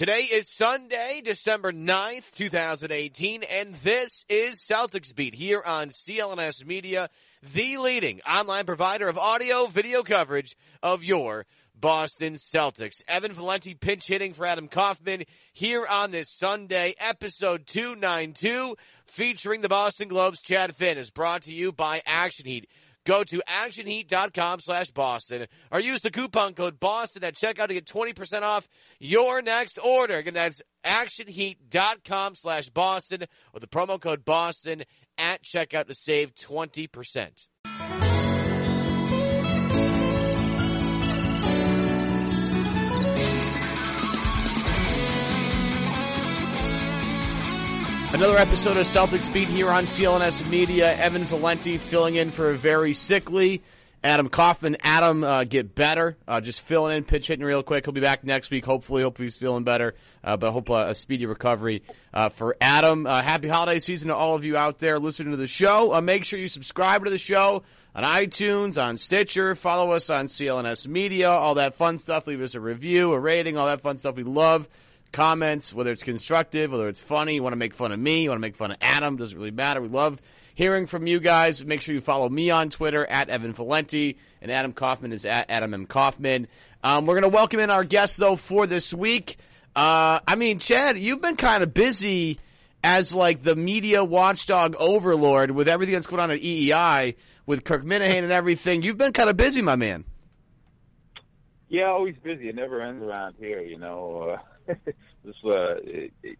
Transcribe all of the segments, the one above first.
Today is Sunday, December 9th, 2018, and this is Celtics Beat here on CLNS Media, the leading online provider of audio video coverage of your Boston Celtics. Evan Valenti pinch hitting for Adam Kaufman here on this Sunday, episode 292, featuring the Boston Globe's Chad Finn is brought to you by Action Heat. Go to actionheat.com slash Boston or use the coupon code Boston at checkout to get 20% off your next order. Again, that's actionheat.com slash Boston with the promo code Boston at checkout to save 20%. Another episode of Celtics Beat here on CLNS Media. Evan Valenti filling in for a very sickly Adam Kaufman. Adam, uh, get better. Uh, just filling in, pitch hitting real quick. He'll be back next week. Hopefully, hopefully he's feeling better. Uh, but hope uh, a speedy recovery uh, for Adam. Uh, happy holiday season to all of you out there listening to the show. make sure you subscribe to the show on iTunes, on Stitcher. Follow us on CLNS Media. All that fun stuff. Leave us a review, a rating, all that fun stuff. We love comments, whether it's constructive, whether it's funny, you want to make fun of me, you want to make fun of Adam, doesn't really matter. We love hearing from you guys. Make sure you follow me on Twitter at Evan Valenti, and Adam Kaufman is at Adam M. Kaufman. Um, we're going to welcome in our guests, though, for this week. Uh, I mean, Chad, you've been kind of busy as like the media watchdog overlord with everything that's going on at EEI with Kirk Minihane and everything. You've been kind of busy, my man. Yeah, always busy. It never ends around here, you know. Uh, this uh, it, it,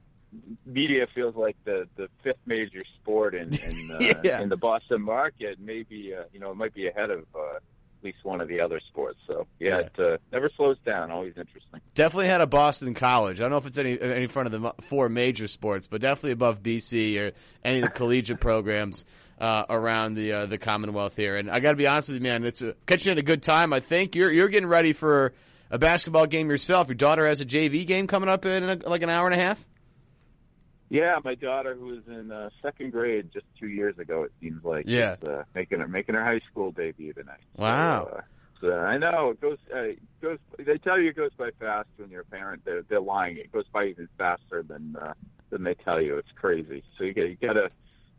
media feels like the the fifth major sport in in, uh, yeah. in the Boston market. Maybe uh, you know it might be ahead of uh, at least one of the other sports. So yeah, yeah. it uh, never slows down. Always interesting. Definitely had a Boston College. I don't know if it's any any front of the four major sports, but definitely above BC or any of the collegiate programs. Uh, around the uh, the Commonwealth here, and I got to be honest with you, man, it's catching at a good time. I think you're you're getting ready for a basketball game yourself. Your daughter has a JV game coming up in a, like an hour and a half. Yeah, my daughter, who was in uh, second grade just two years ago, it seems like, yeah, is, uh, making her making her high school debut tonight. Wow. So, uh, so I know it goes. Uh, it goes. They tell you it goes by fast when you're a parent. They're, they're lying. It goes by even faster than uh, than they tell you. It's crazy. So you, you gotta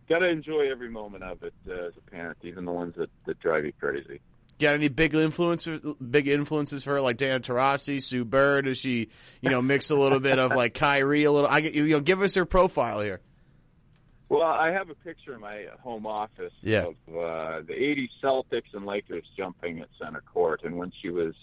gotta enjoy every moment of it uh, as a parent, even the ones that that drive you crazy. Got any big influences? Big influences for her, like Diana Taurasi, Sue Bird? Does she, you know, mix a little bit of like Kyrie a little? I get you know, give us her profile here. Well, I have a picture in my home office yeah. of uh, the '80s Celtics and Lakers jumping at center court, and when she was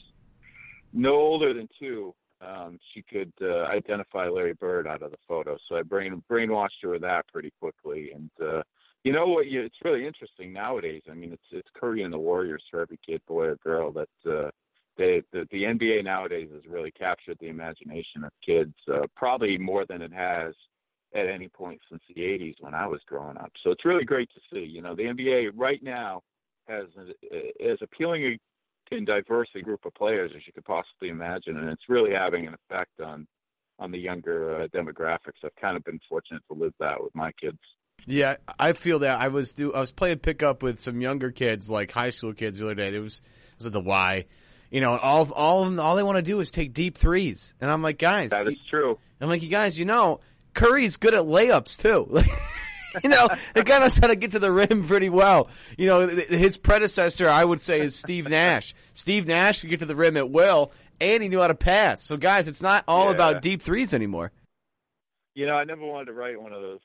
no older than two, um, she could uh, identify Larry Bird out of the photo. So I brain brainwashed her with that pretty quickly, and uh, you know what? You, it's really interesting nowadays. I mean, it's it's Curry and the Warriors for every kid, boy or girl. That uh, the, the NBA nowadays has really captured the imagination of kids, uh, probably more than it has at any point since the '80s when I was growing up. So it's really great to see. You know, the NBA right now has as appealing and diverse a group of players as you could possibly imagine, and it's really having an effect on on the younger uh, demographics. I've kind of been fortunate to live that with my kids. Yeah, I feel that. I was do I was playing pickup with some younger kids, like high school kids, the other day. It was it was at the Y, you know, all all all they want to do is take deep threes, and I'm like, guys, that is true. I'm like, you guys, you know, Curry's good at layups too. you know, the guy knows how to get to the rim pretty well. You know, his predecessor, I would say, is Steve Nash. Steve Nash could get to the rim at will, and he knew how to pass. So, guys, it's not all yeah. about deep threes anymore. You know, I never wanted to write one of those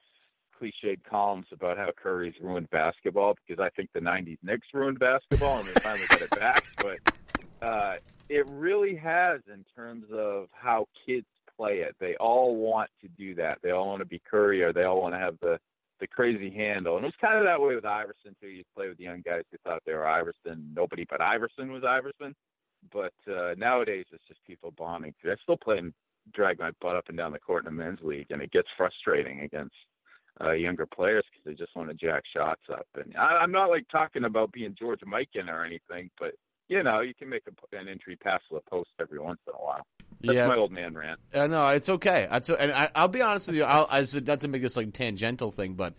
cliched columns about how Curry's ruined basketball because I think the '90s Knicks ruined basketball and they finally got it back. But uh, it really has in terms of how kids play it. They all want to do that. They all want to be Curry, or they all want to have the the crazy handle. And it was kind of that way with Iverson too. You play with the young guys who thought they were Iverson. Nobody but Iverson was Iverson. But uh, nowadays it's just people bombing. I still play and drag my butt up and down the court in a men's league, and it gets frustrating against uh, younger players because they just want to jack shots up. And I, I'm not like talking about being George Mikan or anything, but you know, you can make a, an entry pass to the post every once in a while. That's yeah. my old man rant. Uh, no, it's okay. That's, and I, will be honest with you. I'll, I said not to make this like tangential thing, but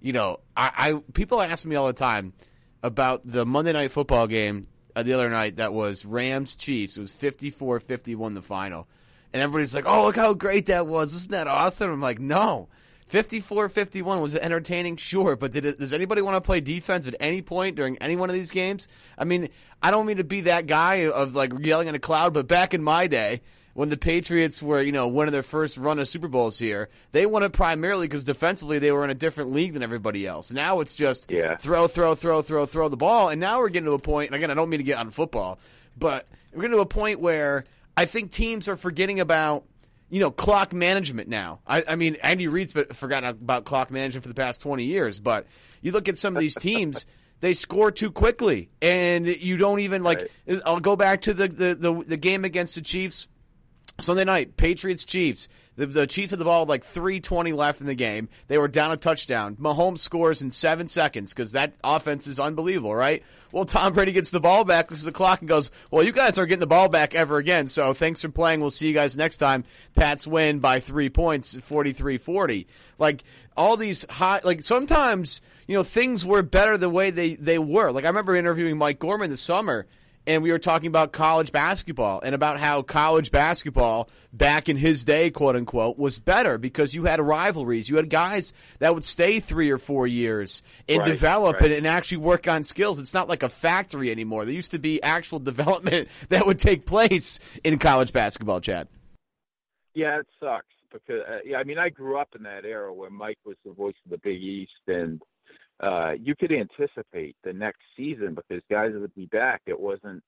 you know, I, I people ask me all the time about the Monday night football game uh, the other night that was Rams Chiefs. It was 54-51 the final. and everybody's like, "Oh, look how great that was! Isn't that awesome?" I'm like, "No." 54-51 was entertaining, sure, but did it, does anybody want to play defense at any point during any one of these games? I mean, I don't mean to be that guy of like yelling in a cloud, but back in my day, when the Patriots were, you know, one of their first run of Super Bowls here, they won it primarily because defensively they were in a different league than everybody else. Now it's just Yeah. throw, throw, throw, throw, throw the ball, and now we're getting to a point. And again, I don't mean to get on football, but we're getting to a point where I think teams are forgetting about. You know, clock management now. I, I mean, Andy Reid's forgotten about clock management for the past 20 years, but you look at some of these teams, they score too quickly, and you don't even like. I'll go back to the, the, the, the game against the Chiefs Sunday night, Patriots Chiefs. The, the Chiefs had the ball like 320 left in the game. They were down a touchdown. Mahomes scores in seven seconds because that offense is unbelievable, right? Well, Tom Brady gets the ball back, looks at the clock, and goes, "Well, you guys aren't getting the ball back ever again. So thanks for playing. We'll see you guys next time." Pats win by three points, 43-40. Like all these high, like sometimes you know things were better the way they they were. Like I remember interviewing Mike Gorman this summer and we were talking about college basketball and about how college basketball back in his day, quote unquote, was better because you had rivalries. You had guys that would stay three or four years and Right, develop right. and, and actually work on skills. It's not like a factory anymore. There used to be actual development that would take place in college basketball, Chad. Yeah, it sucks because uh, yeah, I mean, I grew up in that era where Mike was the voice of the Big East, and uh, you could anticipate the next season because guys would be back. It wasn't,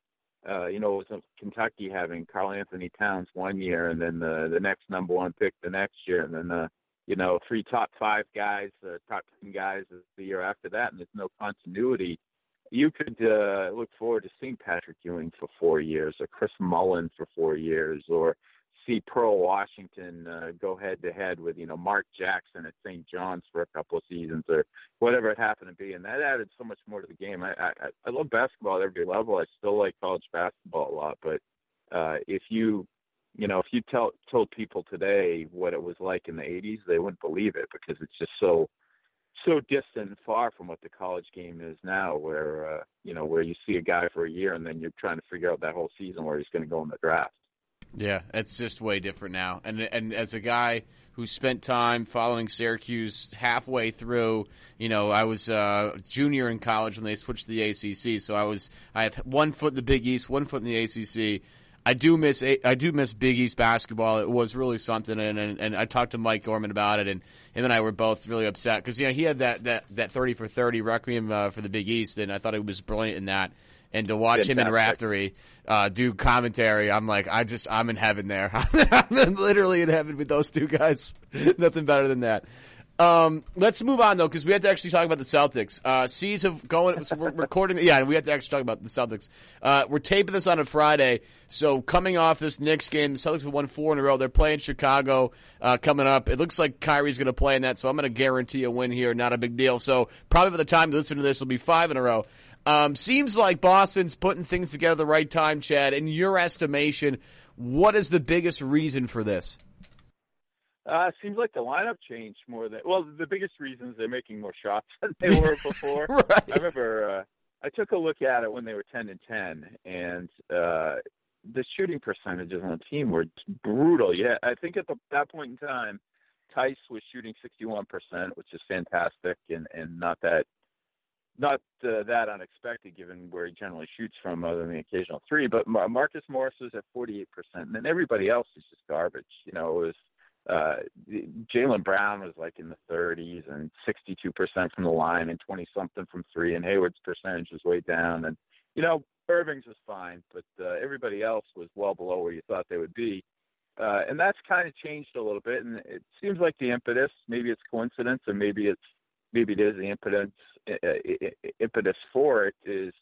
uh, you know, it wasn't Kentucky having Karl-Anthony Towns one year, and then the the next number one pick the next year, and then the you know three top five guys, uh, top ten guys the year after that, and there's no continuity. You could uh, look forward to seeing Patrick Ewing for four years, or Chris Mullin for four years, or see Pearl Washington uh, go head to head with you know Mark Jackson at St. John's for a couple of seasons or whatever it happened to be, and that added so much more to the game. I I, I love basketball at every level. I still like college basketball a lot, but uh, if you you know if you tell told people today what it was like in the 80s, they wouldn't believe it because it's just so so distant and far from what the college game is now, where uh, you know where you see a guy for a year and then you're trying to figure out that whole season where he's going to go in the draft. Yeah, it's just way different now. And and as a guy who spent time following Syracuse halfway through, you know, I was uh, junior in college when they switched to the ACC, so I was I have one foot in the Big East, one foot in the ACC. I do miss I do miss Big East basketball. It was really something, and and, and I talked to Mike Gorman about it, and him and I were both really upset because you know he had that that that thirty for thirty requiem uh, for the Big East, and I thought he was brilliant in that. And to watch him and Raftery uh, do commentary, I'm like, I just I'm in heaven there. I'm literally in heaven with those two guys. Nothing better than that. Um, let's move on though, because we have to actually talk about the Celtics. Uh, C's have going. So we're recording. Yeah, and we have to actually talk about the Celtics. Uh, we're taping this on a Friday, so coming off this Knicks game, the Celtics have won four in a row. They're playing Chicago uh, coming up. It looks like Kyrie's going to play in that, so I'm going to guarantee a win here. Not a big deal. So probably by the time you listen to this, it'll be five in a row. Um, seems like Boston's putting things together the right time, Chad. In your estimation, what is the biggest reason for this? Uh, it seems like the lineup changed more than well. The biggest reason is they're making more shots than they were before. Right. I remember uh, I took a look at it when they were ten and ten, and uh, the shooting percentages on the team were brutal. Yeah, I think at the, that point in time, Theis was shooting sixty one percent, which is fantastic, and and not that not uh, that unexpected given where he generally shoots from, other than the occasional three. But Mar- Marcus Morris was at forty eight percent, and then everybody else is just garbage. You know, it was uh Jaylen Brown was like in the 30s and 62% from the line and 20 something from three, and Hayward's percentage was way down. And you know, Irving's was fine, but uh, everybody else was well below where you thought they would be. Uh, and that's kind of changed a little bit, and it seems like the impetus. Maybe it's coincidence, or maybe it's maybe it is the impetus. Impetus for it is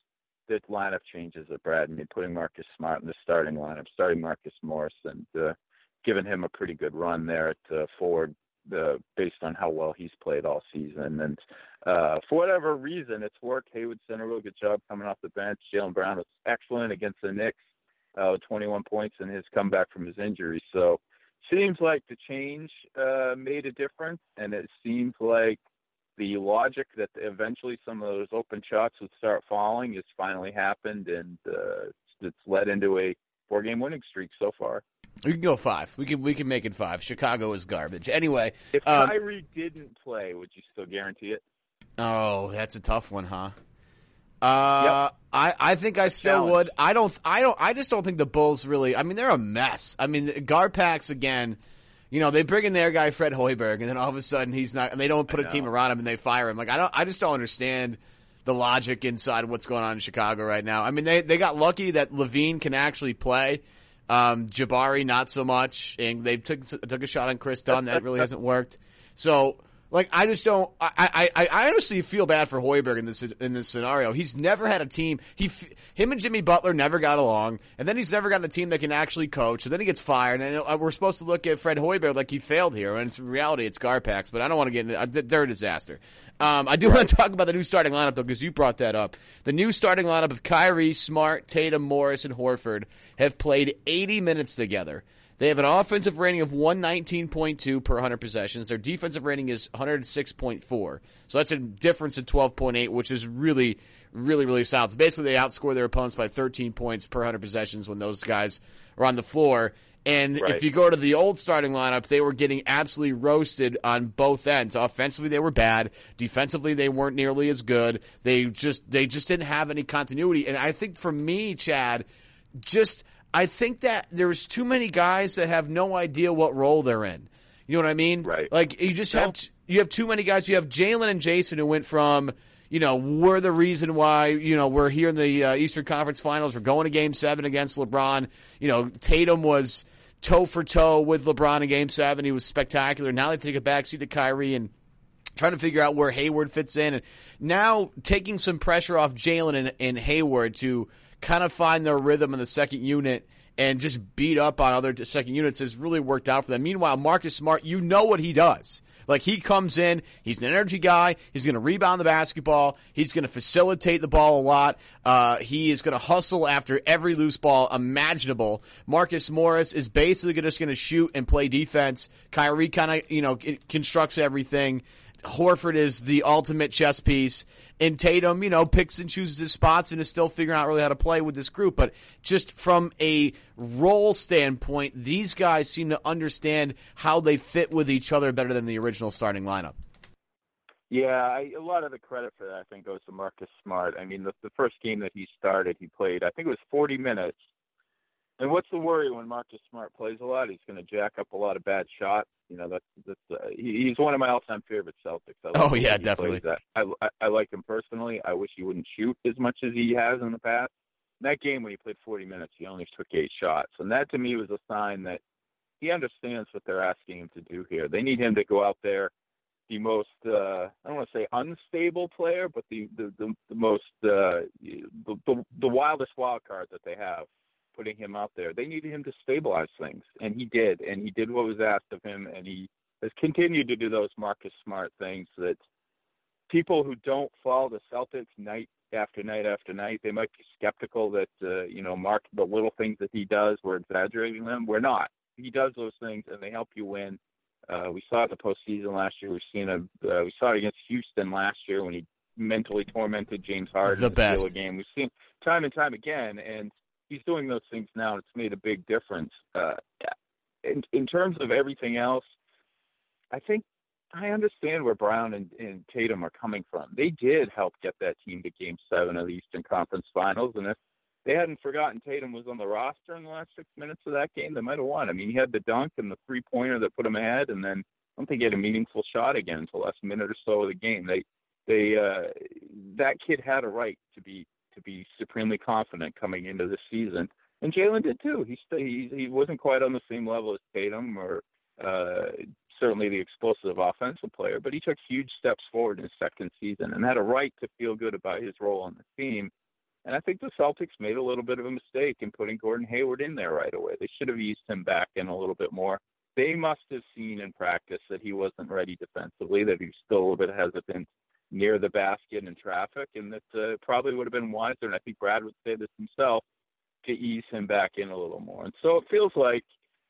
the lineup changes at Brad. Mean, putting Marcus Smart in the starting lineup, starting Marcus Morris, and uh, giving him a pretty good run there at uh, forward uh, based on how well he's played all season. And uh, for whatever reason, it's worked. Hayward's done a really good job coming off the bench. Jaylen Brown was excellent against the Knicks, uh, 21 points in his comeback from his injury. So seems like the change uh, made a difference, and it seems like the logic that eventually some of those open shots would start falling has finally happened, and uh, it's led into a four-game winning streak so far. We can go five. We can we can make it five. Chicago is garbage. Anyway, If um, Kyrie didn't play, would you still guarantee it? oh, that's a tough one, huh? Uh, I I think I still Challenge. would. I don't. I don't. I just don't think the Bulls really. I mean, they're a mess. I mean, GarPax again. You know, they bring in their guy Fred Hoiberg, and then all of a sudden he's not. And they don't put a team around him, and they fire him. Like I don't. I just don't understand the logic inside what's going on in Chicago right now. I mean, they they got lucky that LaVine can actually play. Um, Jabari not so much, and they took took a shot on Kris Dunn that really hasn't worked. So, like, I just don't. I, I, I honestly feel bad for Hoiberg in this in this scenario. He's never had a team. He, him and Jimmy Butler never got along, and then he's never gotten a team that can actually coach. So then he gets fired, and uh, we're supposed to look at Fred Hoiberg like he failed here, and it's in reality it's Garpax. But I don't want to get into. uh, They're a disaster. Um, I do want to talk about the new starting lineup though, because you brought that up. The new starting lineup of Kyrie, Smart, Tatum, Morris, and Horford have played 80 minutes together. They have an offensive rating of 119.2 per 100 possessions. Their defensive rating is 106.4. So that's a difference of 12.8, which is really, really, really solid. So basically, they outscore their opponents by 13 points per 100 possessions when those guys are on the floor. And Right. if you go to the old starting lineup, they were getting absolutely roasted on both ends. Offensively, they were bad. Defensively, they weren't nearly as good. They just they just didn't have any continuity. And I think for me, Chad, just I think that there's too many guys that have no idea what role they're in. You know what I mean? Right. Like you just No. have you have too many guys. You have Jaylen and Jayson who went from you know we're the reason why you know we're here in the uh, Eastern Conference Finals. We're going to Game Seven against LeBron. You know Tatum was toe for toe with LeBron in Game Seven. He was spectacular. Now they take a backseat to Kyrie and trying to figure out where Hayward fits in, and now taking some pressure off Jaylen and, and Hayward to kind of find their rhythm in the second unit and just beat up on other second units has really worked out for them. Meanwhile, Marcus Smart, you know what he does. Like he comes in, he's an energy guy. He's going to rebound the basketball. He's going to facilitate the ball a lot. Uh, he is going to hustle after every loose ball imaginable. Marcus Morris is basically just going to shoot and play defense. Kyrie kind of you know constructs everything. Horford is the ultimate chess piece. And Tatum, you know, picks and chooses his spots and is still figuring out really how to play with this group. But just from a role standpoint, these guys seem to understand how they fit with each other better than the original starting lineup. Yeah, I, a lot of the credit for that I think goes to Marcus Smart. I mean, the, the first game that he started, he played I think it was 40 minutes. And what's the worry when Marcus Smart plays a lot? He's going to jack up a lot of bad shots. You know, that's that's uh, he, he's one of my all-time favorite Celtics. I like Oh, yeah, definitely. That. I, I I like him personally. I wish he wouldn't shoot as much as he has in the past. In that game when he played 40 minutes, he only took eight shots, and that to me was a sign that he understands what they're asking him to do here. They need him to go out there the most uh, I don't want to say unstable player, but the the the, the most uh, the, the the wildest wild card that they have, putting him out there. They needed him to stabilize things, and he did, and he did what was asked of him, and he has continued to do those Marcus Smart things that people who don't follow the Celtics night after night after night, they might be skeptical that uh, you know Mark the little things that he does, we're exaggerating them. We're not. He does those things, and they help you win. Uh, we saw it in the postseason last year. We've seen a uh, we saw it against Houston last year when he mentally tormented James Harden The best. game. We've seen time and time again, and he's doing those things now. It's made a big difference. Uh, in in terms of everything else, I think I understand where Brown and, and Tatum are coming from. They did help get that team to Game Seven of the Eastern Conference Finals, and if they hadn't forgotten Tatum was on the roster in the last six minutes of that game, they might have won. I mean, he had the dunk and the three pointer that put him ahead, and then I don't think he had a meaningful shot again until last minute or so of the game. They they uh, that kid had a right to be to be supremely confident coming into this season, and Jaylen did too. He st- he he wasn't quite on the same level as Tatum or uh, certainly the explosive offensive player, but he took huge steps forward in his second season and had a right to feel good about his role on the team. And I think the Celtics made a little bit of a mistake in putting Gordon Hayward in there right away. They should have eased him back in a little bit more. They must have seen in practice that he wasn't ready defensively, that he was still a little bit hesitant near the basket in traffic, and that uh, probably would have been wiser. And I think Brad would say this himself to ease him back in a little more. And so it feels like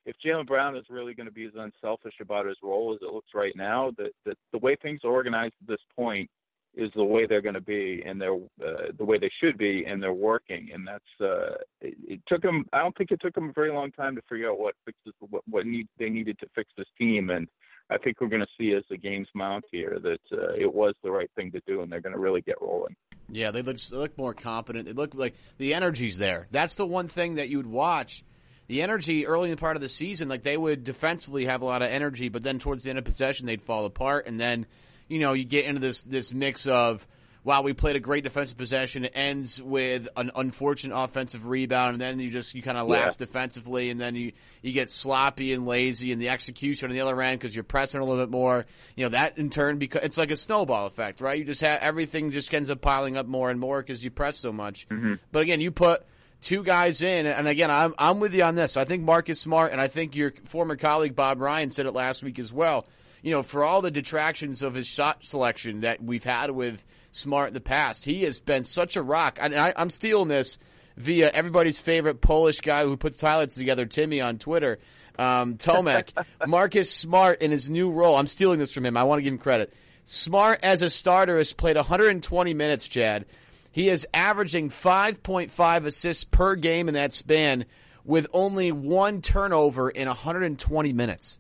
if Jaylen Brown is really going to be as unselfish about his role as it looks right now, that, that the way things are organized at this point, is the way they're going to be and they're uh, the way they should be and they're working and that's uh it, it took them I don't think it took them a very long time to figure out what fixes what what need they needed to fix this team and I think we're going to see as the games mount here that uh, it was the right thing to do and they're going to really get rolling. Yeah, they look they look more competent. They look like the energy's there. That's the one thing that you would watch. The energy early in the part of the season, like they would defensively have a lot of energy, but then towards the end of possession, they'd fall apart, and then you know, you get into this this mix of wow, we played a great defensive possession. It ends with an unfortunate offensive rebound, and then you just you kind of lapse yeah. defensively, and then you you get sloppy and lazy, and the execution on the other end because you're pressing a little bit more. You know that in turn because it's like a snowball effect, right? You just have everything just ends up piling up more and more because you press so much. Mm-hmm. But again, you put two guys in, and again, I'm I'm with you on this. I think Marcus Smart, and I think your former colleague Bob Ryan said it last week as well you know, for all the detractions of his shot selection that we've had with Smart in the past, he has been such a rock. And I, I'm stealing this via everybody's favorite Polish guy who puts highlights together, Timmy on Twitter, um, Tomek. Marcus Smart in his new role. I'm stealing this from him. I want to give him credit. Smart as a starter has played 120 minutes, Chad. He is averaging 5.5 assists per game in that span with only one turnover in 120 minutes.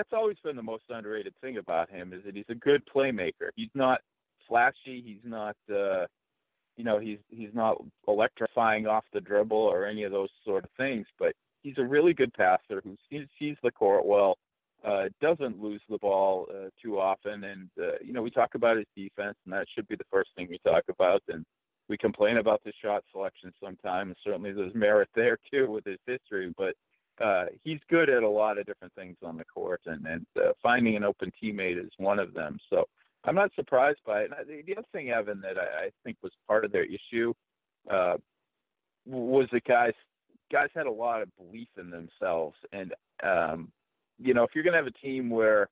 That's always been the most underrated thing about him is that he's a good playmaker. He's not flashy. He's not, uh, you know, he's he's not electrifying off the dribble or any of those sort of things. But he's a really good passer who sees, sees the court well, uh, doesn't lose the ball uh, too often, and uh, you know, we talk about his defense, and that should be the first thing we talk about. And we complain about the shot selection sometimes. Certainly, there's merit there too with his history, but uh, he's good at a lot of different things on the court, and, and uh, finding an open teammate is one of them. So I'm not surprised by it. The, the other thing, Evan, that I, I think was part of their issue uh, was that guys guys had a lot of belief in themselves, and um, you know, if you're going to have a team where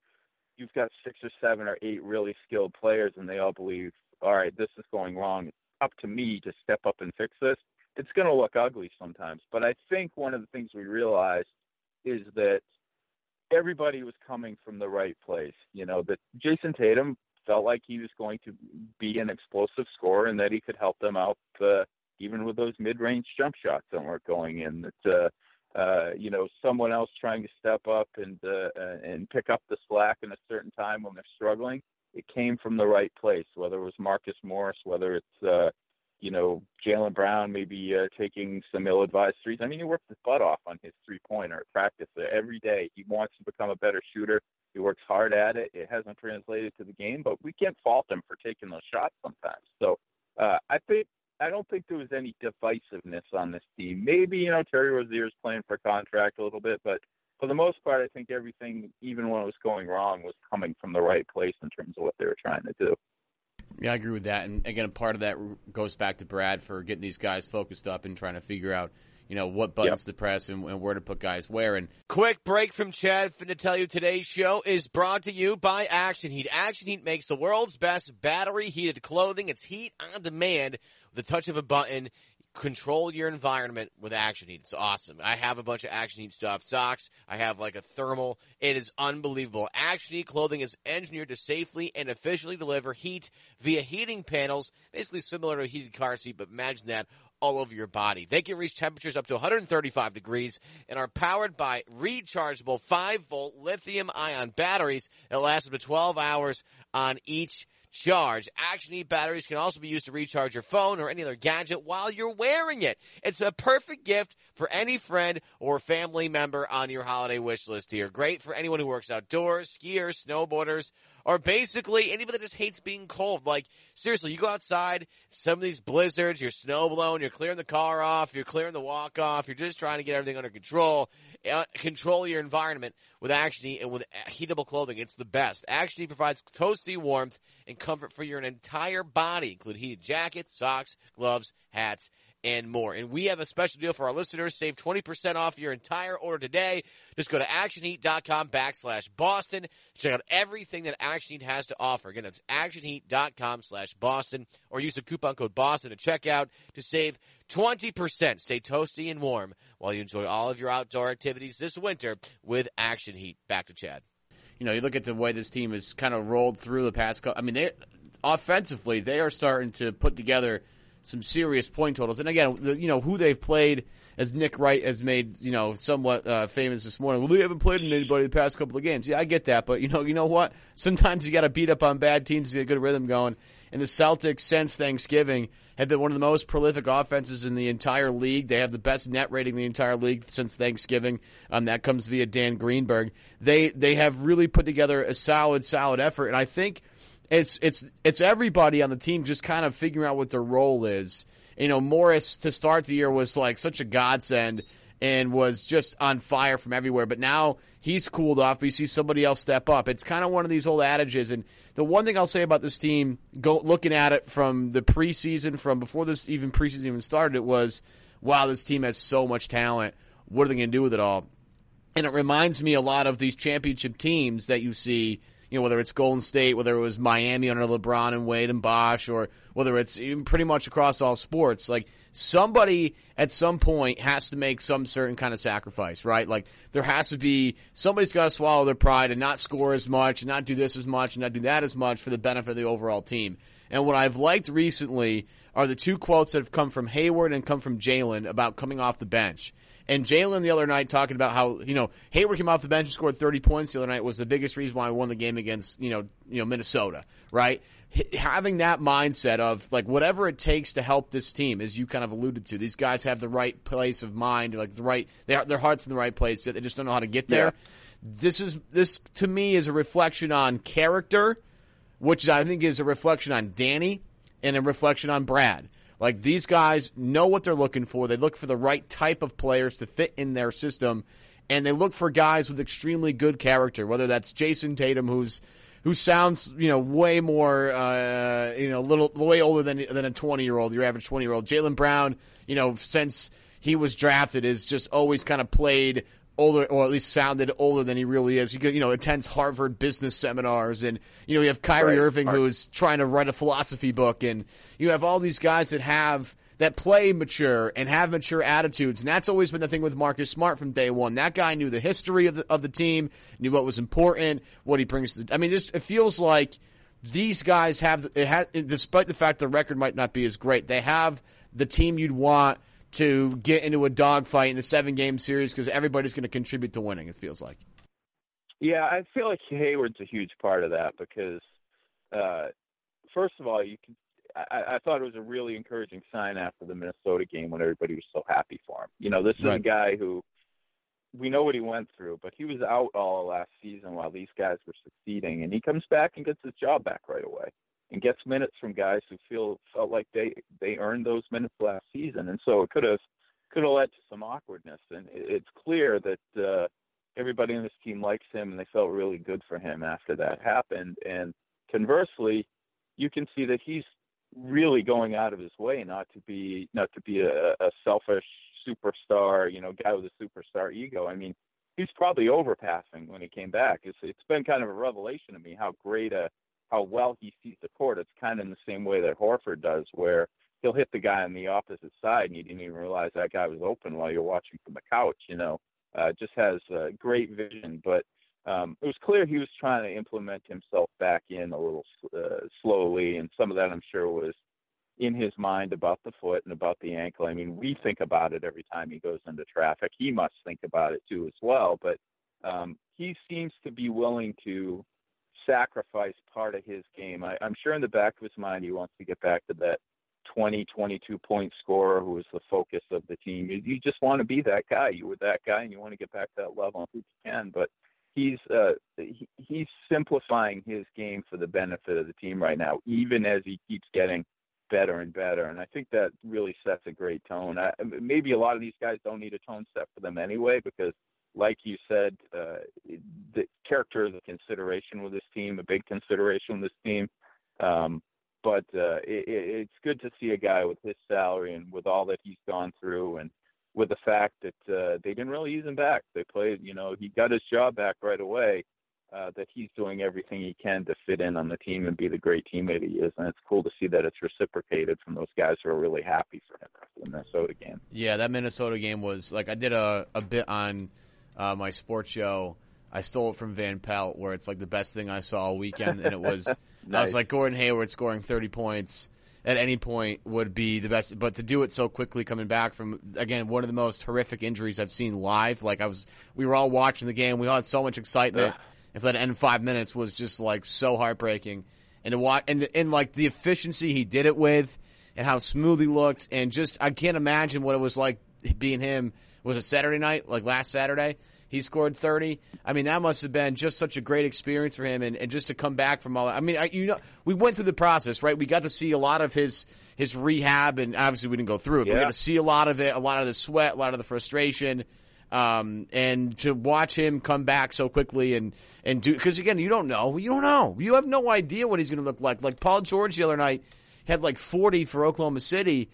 you've got six or seven or eight really skilled players, and they all believe, all right, this is going wrong. It's up to me to step up and fix this it's going to look ugly sometimes. But I think one of the things we realized is that everybody was coming from the right place. You know, that Jayson Tatum felt like he was going to be an explosive scorer and that he could help them out uh, even with those mid-range jump shots that weren't going in. That uh, uh, you know, someone else trying to step up and uh, and pick up the slack in a certain time when they're struggling. It came from the right place, whether it was Marcus Morris, whether it's uh, you know, Jaylen Brown maybe uh, taking some ill-advised threes. I mean, he works his butt off on his three-pointer at practice every day. He wants to become a better shooter. He works hard at it. It hasn't translated to the game, but we can't fault him for taking those shots sometimes. So uh, I think I don't think there was any divisiveness on this team. Maybe you know Terry Rozier's playing for contract a little bit, but for the most part, I think everything, even when it was going wrong, was coming from the right place in terms of what they were trying to do. Yeah, I agree with that. And again, a part of that goes back to Brad for getting these guys focused up and trying to figure out, you know, what buttons yep. to press and, and, where to put guys where. And quick break from Chad to tell you today's show is brought to you by Action Heat. Action Heat makes the world's best battery heated clothing. It's heat on demand with the touch of a button control your environment with Action Heat. It's awesome. I have a bunch of Action Heat stuff, socks. I have like a thermal. It is unbelievable. Action Heat clothing is engineered to safely and efficiently deliver heat via heating panels, basically similar to a heated car seat, but imagine that all over your body. They can reach temperatures up to 135 degrees and are powered by rechargeable 5 volt lithium ion batteries that last up to 12 hours on each charge. Action Heat batteries can also be used to recharge your phone or any other gadget while you're wearing it. It's a perfect gift for any friend or family member on your holiday wish list here. Great for anyone who works outdoors, skiers, snowboarders, or basically anybody that just hates being cold. Like, seriously, you go outside, some of these blizzards, you're snow blown, you're clearing the car off, you're clearing the walk off, you're just trying to get everything under control. Uh, control your environment with Action Heat and with heatable clothing. It's the best. Action Heat provides toasty warmth and comfort for your entire body, including heated jackets, socks, gloves, hats, and more. And we have a special deal for our listeners. Save 20% off your entire order today. Just go to actionheat.com backslash Boston. Check out everything that Action Heat has to offer. Again, that's actionheat.com slash Boston or use the coupon code Boston at checkout to save 20%. Stay toasty and warm while you enjoy all of your outdoor activities this winter with Action Heat. Back to Chad. you know, you look at the way this team has kind of rolled through the past couple. I mean, they offensively they are starting to put together some serious point totals. And again, the, you know who they've played, as Nick Wright has made you know somewhat uh, famous this morning. Well, they haven't played in anybody the past couple of games. Yeah, I get that, but you know, you know what? Sometimes you got to beat up on bad teams to get a good rhythm going. And the Celtics since Thanksgiving have been one of the most prolific offenses in the entire league. They have the best net rating in the entire league since Thanksgiving. Um, that comes via Dan Greenberg. They they have really put together a solid, solid effort, and I think it's it's it's everybody on the team just kind of figuring out what their role is. You know, Morris to start the year was like such a godsend and was just on fire from everywhere. But now he's cooled off. But you see somebody else step up. It's kind of one of these old adages. And the one thing I'll say about this team, go looking at it from the preseason, from before this even preseason even started, it was, wow, this team has so much talent. What are they going to do with it all? And it reminds me a lot of these championship teams that you see you know, whether it's Golden State, whether it was Miami under LeBron and Wade and Bosh, or whether it's pretty much across all sports. Like somebody at some point has to make some certain kind of sacrifice, right? Like there has to be somebody's got to swallow their pride and not score as much, and not do this as much, and not do that as much for the benefit of the overall team. And what I've liked recently are the two quotes that have come from Hayward and come from Jaylen about coming off the bench. And Jaylen the other night talking about how, you know, Hayward came off the bench and scored 30 points the other night was the biggest reason why I won the game against, you know, you know, Minnesota, right? H- having that mindset of like whatever it takes to help this team, as you kind of alluded to, these guys have the right place of mind, like the right, they are, their heart's in the right place. They just don't know how to get there. Yeah. This is, this to me is a reflection on character, which I think is a reflection on Danny and a reflection on Brad. Like these guys know what they're looking for. They look for the right type of players to fit in their system, and they look for guys with extremely good character. Whether that's Jayson Tatum, who's who sounds you know way more uh, you know little way older than than a twenty year old, your average twenty year old. Jaylen Brown, you know, since he was drafted, is just always kind of played older, or at least sounded older than he really is. He you know attends Harvard business seminars, and you know you have Kyrie right. Irving who's trying to write a philosophy book, and you have all these guys that have that play mature and have mature attitudes, and that's always been the thing with Marcus Smart from day one. That guy knew the history of the of the team, knew what was important, what he brings. To, I mean, just it feels like these guys have it has, despite the fact the record might not be as great, they have the team you'd want to get into a dogfight in a seven game series because everybody's going to contribute to winning. It feels like. Yeah, I feel like Hayward's a huge part of that because, uh, first of all, you can. I, I thought it was a really encouraging sign after the Minnesota game when everybody was so happy for him. You know, this is right. a guy who we know what he went through, but he was out all last season while these guys were succeeding, and he comes back and gets his job back right away and gets minutes from guys who feel felt like they they earned those minutes last season, and so it could have could have led to some awkwardness. And it's clear that uh, everybody in this team likes him, and they felt really good for him after that happened. And conversely, you can see that he's really going out of his way not to be not to be a, a selfish superstar, you know, guy with a superstar ego. I mean, he's probably overpassing when he came back. It's it's been kind of a revelation to me how great a how well he sees the court. It's kind of in the same way that Horford does, where he'll hit the guy on the opposite side, and you didn't even realize that guy was open while you're watching from the couch. You know, uh, just has uh, great vision. But um, it was clear he was trying to implement himself back in a little uh, slowly, and some of that I'm sure was in his mind about the foot and about the ankle. I mean, we think about it every time he goes into traffic. He must think about it too as well. But um, he seems to be willing to sacrifice part of his game. I, I'm sure in the back of his mind he wants to get back to that 20, 22 point scorer who is the focus of the team. You, you just want to be that guy. You were that guy, and you want to get back to that level if you can. But he's uh, he, he's simplifying his game for the benefit of the team right now, even as he keeps getting better and better. And I think that really sets a great tone. I, maybe a lot of these guys don't need a tone set for them anyway because like you said, uh, the character is a consideration with this team, a big consideration with this team. Um, but uh, it, it's good to see a guy with his salary and with all that he's gone through, and with the fact that uh, they didn't really use him back. They played, you know, he got his job back right away. Uh, that he's doing everything he can to fit in on the team and be the great teammate he is, and it's cool to see that it's reciprocated from those guys who are really happy for him after the Minnesota game. Yeah, that Minnesota game was like I did a, a bit on uh, my sports show I stole it from Van Pelt, where it's like the best thing I saw all weekend, and it was I was like Gordon Hayward scoring 30 points at any point would be the best, but to do it so quickly coming back from again one of the most horrific injuries I've seen live. Like I was, we were all watching the game, we all had so much excitement. Ugh. If that end five minutes was just like so heartbreaking, and to watch and and like the efficiency he did it with, and how smooth he looked, and just I can't imagine what it was like being him. Was it Saturday night, like last Saturday? He scored 30. I mean, that must have been just such a great experience for him and, and just to come back from all that. I mean, I, you know, we went through the process, right? We got to see a lot of his, his rehab and obviously we didn't go through it, but we got to see a lot of it, a lot of the sweat, a lot of the frustration. Um, and to watch him come back so quickly and, and do, cause again, you don't know, you don't know. You have no idea what he's going to look like. Like Paul George the other night had like 40 for Oklahoma City.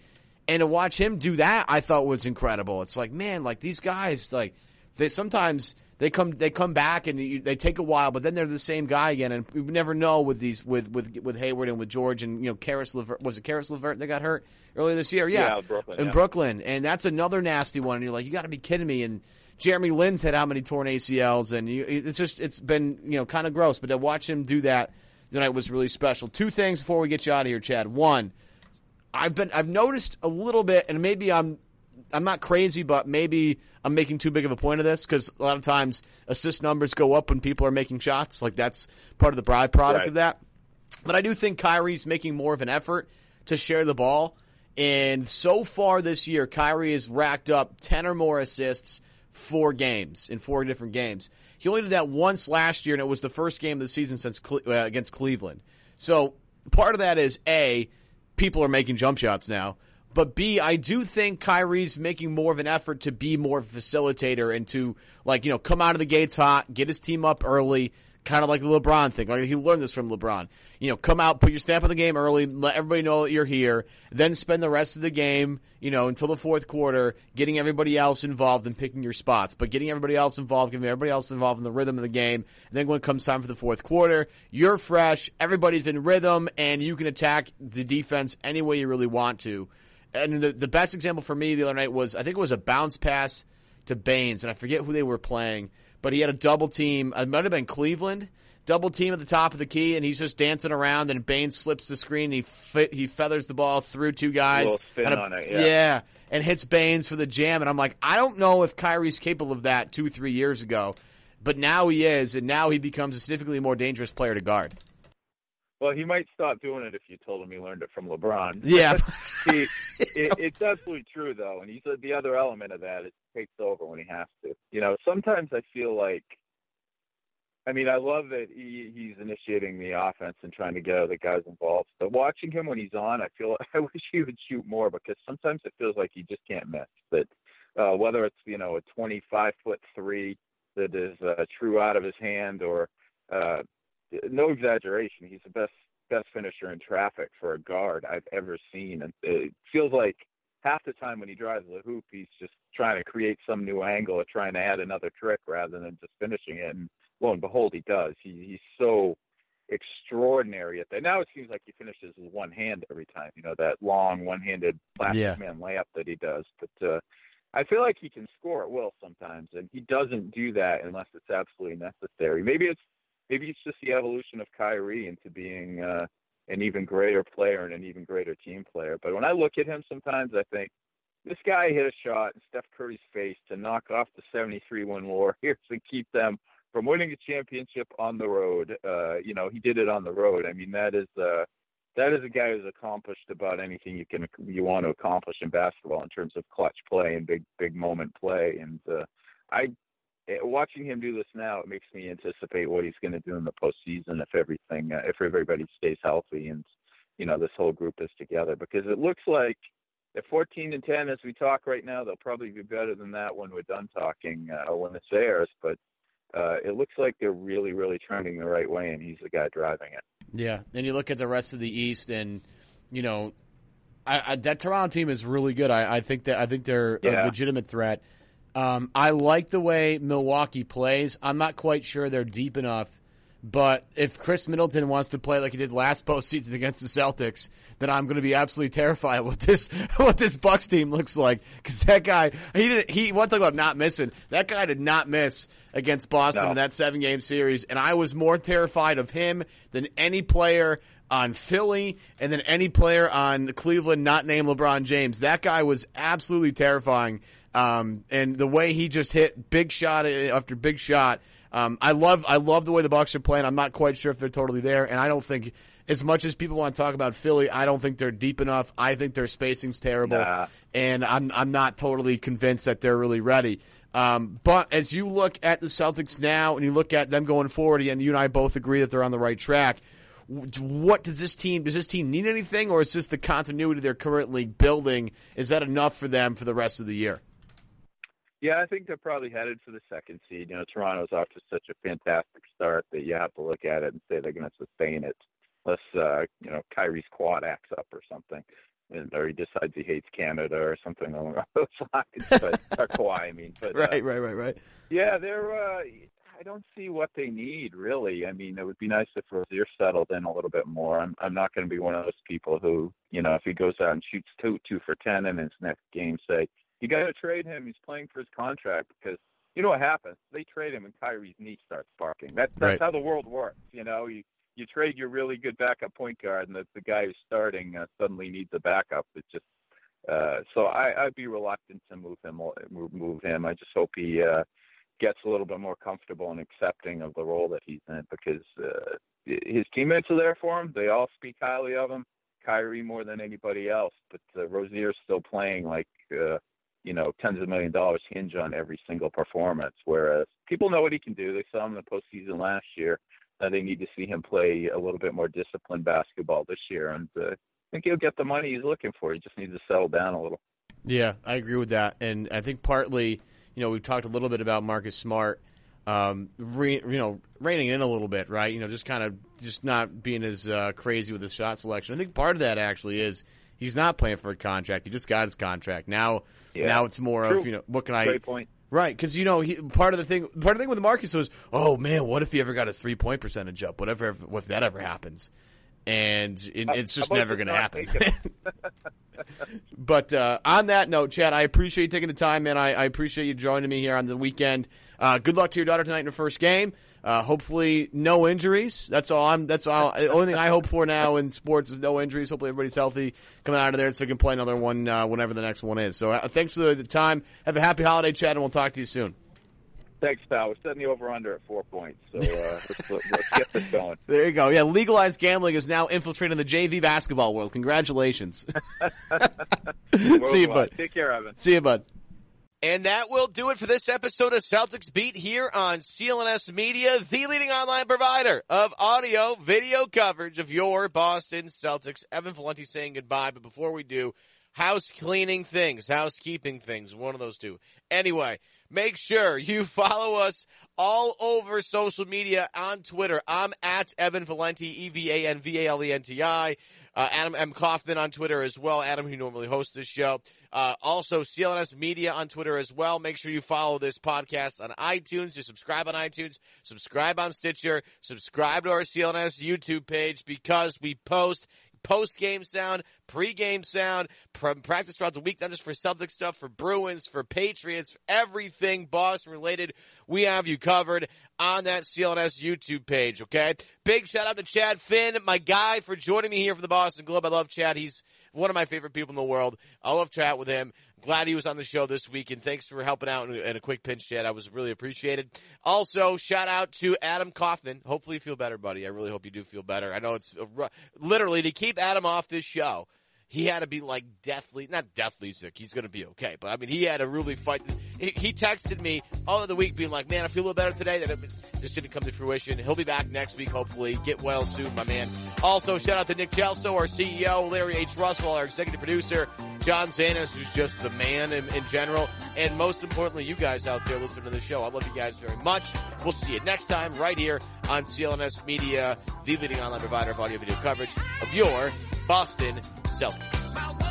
And to watch him do that, I thought was incredible. It's like, man, like these guys, like they sometimes they come they come back and you, they take a while, but then they're the same guy again. And we never know with these with with with Hayward and with George and you know Caris LeVert was it Caris LeVert that got hurt earlier this year? Yeah, Yeah, Brooklyn, in yeah. Brooklyn, and that's another nasty one. And you're like, you got to be kidding me. And Jeremy Lin's had how many torn ACLs, and you, it's just it's been you know kind of gross. But to watch him do that tonight was really special. Two things before we get you out of here, Chad. One. I've been I've noticed a little bit, and maybe I'm I'm not crazy, but maybe I'm making too big of a point of this because a lot of times assist numbers go up when people are making shots. Like that's part of the byproduct Right. of that. But I do think Kyrie's making more of an effort to share the ball. And so far this year, Kyrie has racked up 10 or more assists, four games, in four different games. He only did that once last year, and it was the first game of the season since Cle- uh, against Cleveland. So part of that is A, people are making jump shots now. But B, I do think Kyrie's making more of an effort to be more facilitator and to, like, you know, come out of the gates hot, get his team up early, kind of like the LeBron thing. Like he learned this from LeBron. You know, come out, put your stamp on the game early, let everybody know that you're here, then spend the rest of the game, you know, until the fourth quarter, getting everybody else involved and picking your spots. But getting everybody else involved, getting everybody else involved in the rhythm of the game. And then when it comes time for the fourth quarter, you're fresh, everybody's in rhythm, and you can attack the defense any way you really want to. And the, the best example for me the other night was, I think it was a bounce pass to Baynes, and I forget who they were playing, but he had a double team. It might have been Cleveland. Double team at the top of the key, and he's just dancing around. And Baynes slips the screen. And he fe- he feathers the ball through two guys. little spin and a- on it, yeah. and hits Baynes for the jam. And I'm like, I don't know if Kyrie's capable of that two three years ago, but now he is, and now he becomes a significantly more dangerous player to guard. Well, he might stop doing it if you told him he learned it from LeBron. Yeah, See, it, it's absolutely true though, and he's the other element of that. It takes over when he has to. You know, sometimes I feel like, I mean, I love that he, he's initiating the offense and trying to get other guys involved. But watching him when he's on, I feel I wish he would shoot more because sometimes it feels like he just can't miss. But uh, whether it's you know a 25 foot three that is uh, true out of his hand or uh, no exaggeration, he's the best best finisher in traffic for a guard I've ever seen, and it feels like half the time when he drives the hoop, he's just trying to create some new angle or trying to add another trick rather than just finishing it. And lo and behold, he does. He, he's so extraordinary at that. Now it seems like he finishes with one hand every time. You know that long one-handed plastic Yeah. man layup that he does, but. uh I feel like he can score at will sometimes, and he doesn't do that unless it's absolutely necessary. Maybe it's maybe it's just the evolution of Kyrie into being uh, an even greater player and an even greater team player. But when I look at him, sometimes I think this guy hit a shot in Steph Curry's face to knock off the 73 win Warriors and keep them from winning a championship on the road. Uh, you know, he did it on the road. I mean, that is uh, that is a guy who's accomplished about anything you can you want to accomplish in basketball in terms of clutch play and big big moment play. And uh, I eh, watching him do this now, it makes me anticipate what he's going to do in the postseason if everything uh, if everybody stays healthy and you know this whole group is together. Because it looks like at 14 and 10 as we talk right now they'll probably be better than that when we're done talking uh, when this airs but uh, it looks like they're really really trending the right way and he's the guy driving it. Yeah, and you look at the rest of the East, and you know, I, I, that Toronto team is really good. I, I think that I think they're a legitimate threat. Um, I like the way Milwaukee plays. I'm not quite sure they're deep enough But if Khris Middleton wants to play like he did last postseason against the Celtics, then I'm going to be absolutely terrified what this what this Bucks team looks like. Because that guy, he did he want to talk about not missing. That guy did not miss against Boston No. in that seven game series, and I was more terrified of him than any player on Philly and then any player on Cleveland not named LeBron James. That guy was absolutely terrifying. Um, and the way he just hit big shot after big shot. Um, I love I love the way the Bucks are playing. I'm not quite sure if they're totally there, and I don't think as much as people want to talk about Philly, I don't think they're deep enough. I think their spacing's terrible, Nah. and I'm I'm not totally convinced that they're really ready. Um, but as you look at the Celtics now, and you look at them going forward, and you and I both agree that they're on the right track. What does this team? Does this team need anything, or is this the continuity they're currently building? Is that enough for them for the rest of the year? Yeah, I think they're probably headed for the second seed. You know, Toronto's off to such a fantastic start that you have to look at it and say they're going to sustain it, unless uh, you know Kyrie's quad acts up or something, and, or he decides he hates Canada or something along those lines. But or Kawhi, I mean. But uh, Right, right, right, right. yeah, they're. Uh, I don't see what they need really. I mean, it would be nice if Rozier settled in a little bit more. I'm I'm not going to be one of those people who, you know, if he goes out and shoots two two for ten in his next game, say you got to trade him. He's playing for his contract because you know what happens. They trade him and Kyrie's knee starts barking. That's that's Right. how the world works. You know, you you trade your really good backup point guard, and the the guy who's starting uh, suddenly needs a backup. It's just uh, so I, I'd be reluctant to move him. Move, move him. I just hope he uh, gets a little bit more comfortable and accepting of the role that he's in because uh, his teammates are there for him. They all speak highly of him. Kyrie more than anybody else, but uh, Rozier's still playing like uh, you know tens of million dollars hinge on every single performance. Whereas people know what he can do. They saw him in the postseason last year. Uh, they need to see him play a little bit more disciplined basketball this year, and uh, I think he'll get the money he's looking for. He just needs to settle down a little. Yeah, I agree with that, and I think partly, you know, we talked a little bit about Marcus Smart, um, re, you know, reining in a little bit, right? You know, just kind of just not being as uh, crazy with his shot selection. I think part of that actually is he's not playing for a contract; he just got his contract. Now, Yeah. now it's more True. of you know, what can I? Great point. Right, because you know, he, part of the thing, part of the thing with Marcus was, oh man, what if he ever got his three point percentage up? Whatever, what if that ever happens? And it, it's just never going to happen. But uh, on that note, Chad, I appreciate you taking the time, man. I, I appreciate you joining me here on the weekend. Uh, good luck to your daughter tonight in her first game. Uh, hopefully, no injuries. That's all. I'm. That's all. The only thing I hope for now in sports is no injuries. Hopefully, everybody's healthy coming out of there, so we can play another one uh, whenever the next one is. So, uh, thanks for the, the time. Have a happy holiday, Chad, and we'll talk to you soon. Thanks, pal. We're setting the over under at four points, so uh, let's, let's get this going. There you go. Yeah, legalized gambling is now infiltrating the JV basketball world. Congratulations. See you, bud. Take care, Evan. See you, bud. And that will do it for this episode of Celtics Beat here on CLNS Media, the leading online provider of audio, video coverage of your Boston Celtics. Evan Valenti saying goodbye, but before we do, house cleaning things, housekeeping things, one of those two. Anyway, make sure you follow us all over social media on Twitter. I'm at Evan Valenti, E-V-A-N-V-A-L-E-N-T-I. Uh, Adam M. Kaufman on Twitter as well. Adam, who normally hosts this show. Uh, also, CLNS Media on Twitter as well. Make sure you follow this podcast on iTunes. You subscribe on iTunes, subscribe on Stitcher, subscribe to our CLNS YouTube page because we post post game sound, pre game sound, pr- practice throughout the week, not just for Celtics stuff, for Bruins, for Patriots, for everything Boston related. We have you covered on that CLNS YouTube page, okay? Big shout out to Chad Finn, my guy, for joining me here for the Boston Globe. I love Chad. He's one of my favorite people in the world. I love chat with him. Glad he was on the show this week, and thanks for helping out in, in a quick pinch Chad. I was really appreciated. Also, shout out to Adam Kaufman. Hopefully, you feel better, buddy. I really hope you do feel better. I know it's a, literally to keep Adam off this show. He had to be like deathly, not deathly sick. He's going to be okay. But I mean, he had to really fight. He, he texted me all of the week being like, man, I feel a little better today. That just didn't come to fruition. He'll be back next week, hopefully. Get well soon, my man. Also, shout out to Nick Gelso, our CEO, Larry H. Russell, our executive producer, John Zanis, who's just the man in, in general. And most importantly, you guys out there listening to the show. I love you guys very much. We'll see you next time right here on CLNS Media, the leading online provider of audio video coverage of your Boston Celtics.